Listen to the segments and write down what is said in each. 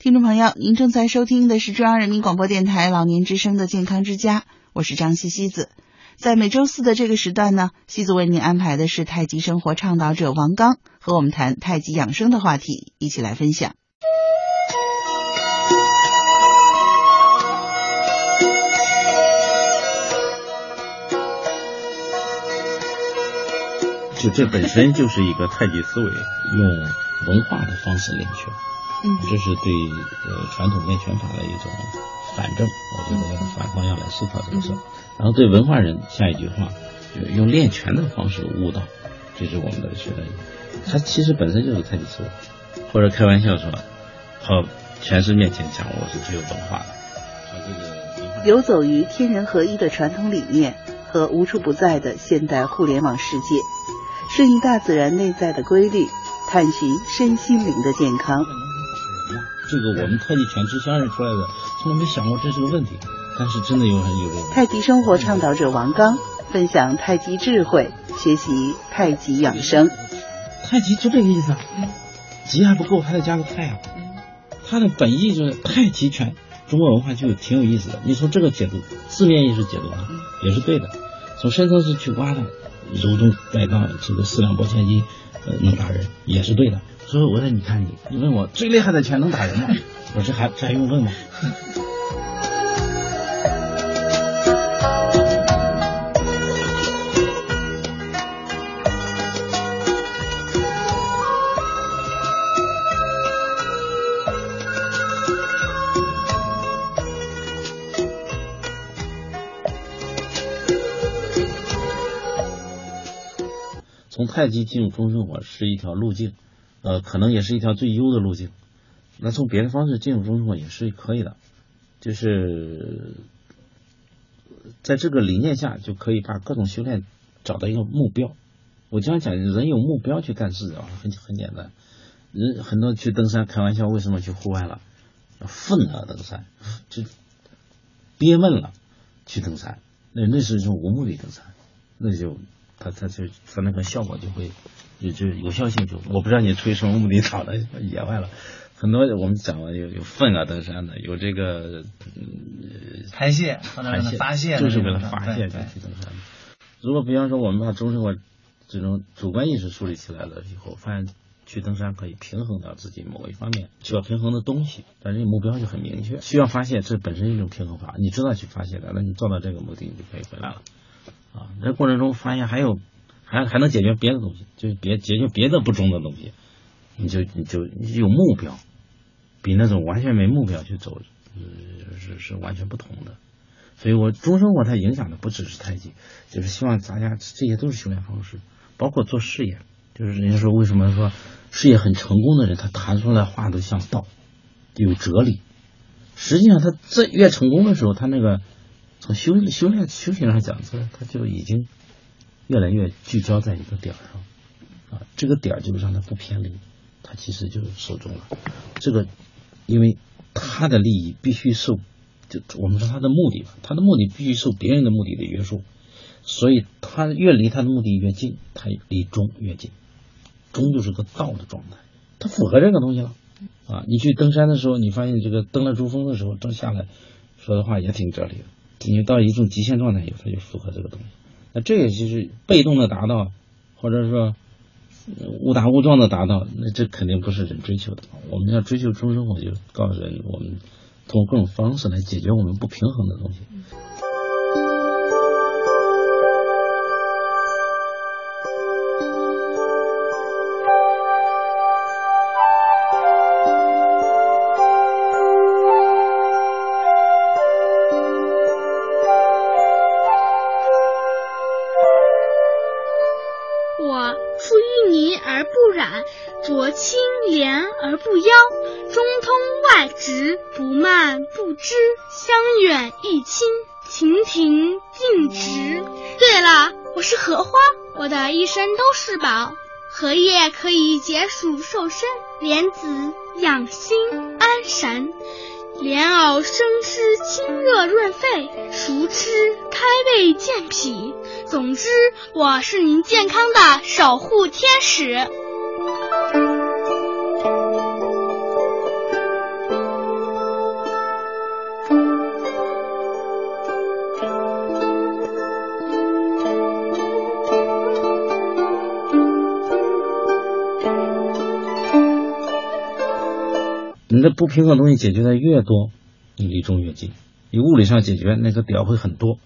听众朋友，您正在收听的是中央人民广播电台老年之声的健康之家，我是张西西子。在每周四的这个时段呢，西子为您安排的是太极生活倡导者王刚和我们谈太极养生的话题，一起来分享。就这本身就是一个太极思维，用文化的方式练拳。嗯，这是对呃传统练拳法的一种反正，我觉得要反方向来思考这个事儿。然后对文化人下一句话，就用练拳的方式悟道，这是我们的学的。他其实本身就是太极思维，或者开玩笑说，好，全是面前讲我是最有文化的。它这个游走于天人合一的传统理念和无处不在的现代互联网世界，顺应大自然内在的规律，探寻身心灵的健康。这个我们太极拳之相认出来的，从来没想过这是个问题，但是真的有很有这个。太极生活倡导者王刚分享太极智慧，学习太极养生。太极就这个意思啊，极还不够，还得加个太啊。它的本意就是太极拳，中国文化就挺有意思的。你从这个解读，字面意思解读啊，也是对的。从深层次去挖它，柔中带刚，这个四两拨千斤，呃，能打人也是对的。所以我说，你看你，你问我最厉害的拳能打人吗？我这还这还用问吗？从太极进入中生活是一条路径，呃，可能也是一条最优的路径。那从别的方式进入中生活也是可以的，就是在这个理念下，就可以把各种修炼找到一个目标。我经常讲，人有目标去干事啊，很很简单。人很多去登山开玩笑，为什么去户外了？愤了登山，就憋闷了去登山，那那是一种无目的登山，那就他他就它那个效果就会就就有效性就我不知道你出于什么目的找到野外了，很多我们讲了有有粪啊登山的，有这个嗯排泄排泄发泄就是为了发泄才去登山。如果比方说我们把中生活这种主观意识树立起来了以后，发现去登山可以平衡到自己某一方面需要平衡的东西，但是目标就很明确，需要发泄，这本身是一种平衡法，你知道去发泄的，那你做到这个目的，你就可以回来了。啊，这过程中发现还有还还能解决别的东西，就别解决别的不中的东西，你就你就有目标，比那种完全没目标去走，呃是是完全不同的。所以我中生活它影响的不只是太极，就是希望大家这些都是修炼方式，包括做事业，就是人家说为什么说事业很成功的人，他谈出来话都像道，有哲理。实际上他这越成功的时候，他那个从修修炼修行上讲，他他就已经越来越聚焦在一个点上，啊，这个点就让他不偏离，他其实就受中了。这个因为他的利益必须受，就我们说他的目的吧，他的目的必须受别人的目的的约束，所以他越离他的目的越近，他离中越近。中就是个道的状态，它符合这个东西了啊！你去登山的时候，你发现这个登了珠峰的时候，正下来说的话也挺哲理的。你到一种极限状态以后，它就符合这个东西。那这个就是被动的达到，或者说误打误撞的达到，那这肯定不是人追求的。我们要追求终生我，就告诉人，我们通过各种方式来解决我们不平衡的东西。不知，香远益清，亭亭净植。对了，我是荷花，我的一身都是宝。荷叶可以解暑瘦身，莲子养心安神。莲藕生吃清热润肺，熟吃开胃健脾。总之，我是您健康的守护天使。你的不平衡东西解决的越多，你离中越近。你物理上解决那个点会很多，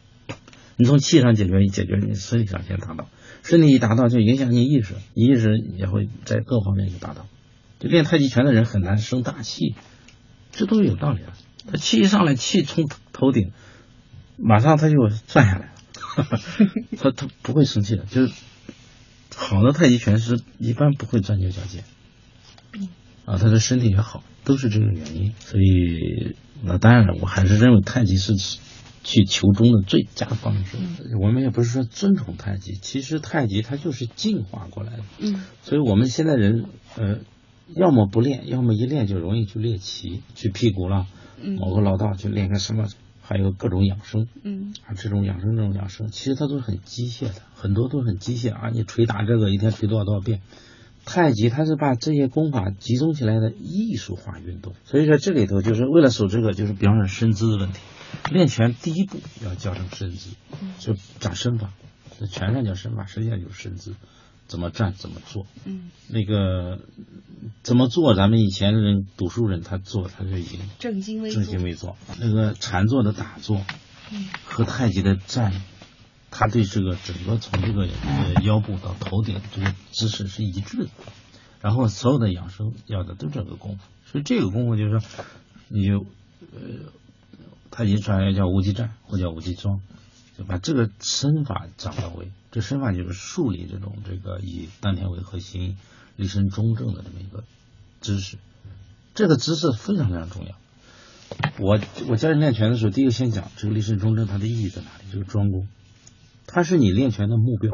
你从气上解决一解决，你身体上先达到，身体一达到就影响你意识，你意识也会在各方面就达到。就练太极拳的人很难生大气，这都是有道理的。他气一上来，气从头顶，马上他就转下来了，他他不会生气的。就是好的太极拳师一般不会钻牛角尖，啊，他的身体也好，都是这个原因。所以那当然了，我还是认为太极是去求中的最佳方式。我们也不是说尊崇太极，其实太极它就是进化过来的。嗯，所以我们现在人呃，要么不练，要么一练就容易去猎奇，去辟谷了。某个老道去练个什么，还有各种养生，嗯，啊，这种养生，这种养生，其实它都是很机械的，很多都是很机械啊。你捶打这个，一天捶多少多少遍。太极它是把这些功法集中起来的艺术化运动，所以说这里头就是为了守这个，就是比方说身姿的问题。练拳第一步要矫正身姿，就长身法。这拳上叫身法，实际上就是身姿。怎么站，怎么做，嗯，那个怎么做？咱们以前人读书人，他做他就已经正襟危正襟危坐。那个禅坐的打坐，嗯，和太极的站，他对这个整个从这个呃腰部到头顶这个姿势是一致的。然后所有的养生要的都这个功夫，所以这个功夫就是说，你就呃太极拳叫无极站或叫无极桩。就把这个身法掌到位，这身法就是树立这种这个以丹田为核心、立身中正的这么一个姿势。这个姿势非常非常重要。我我教人练拳的时候，第一个先讲这个立身中正它的意义在哪里？这个桩功，它是你练拳的目标。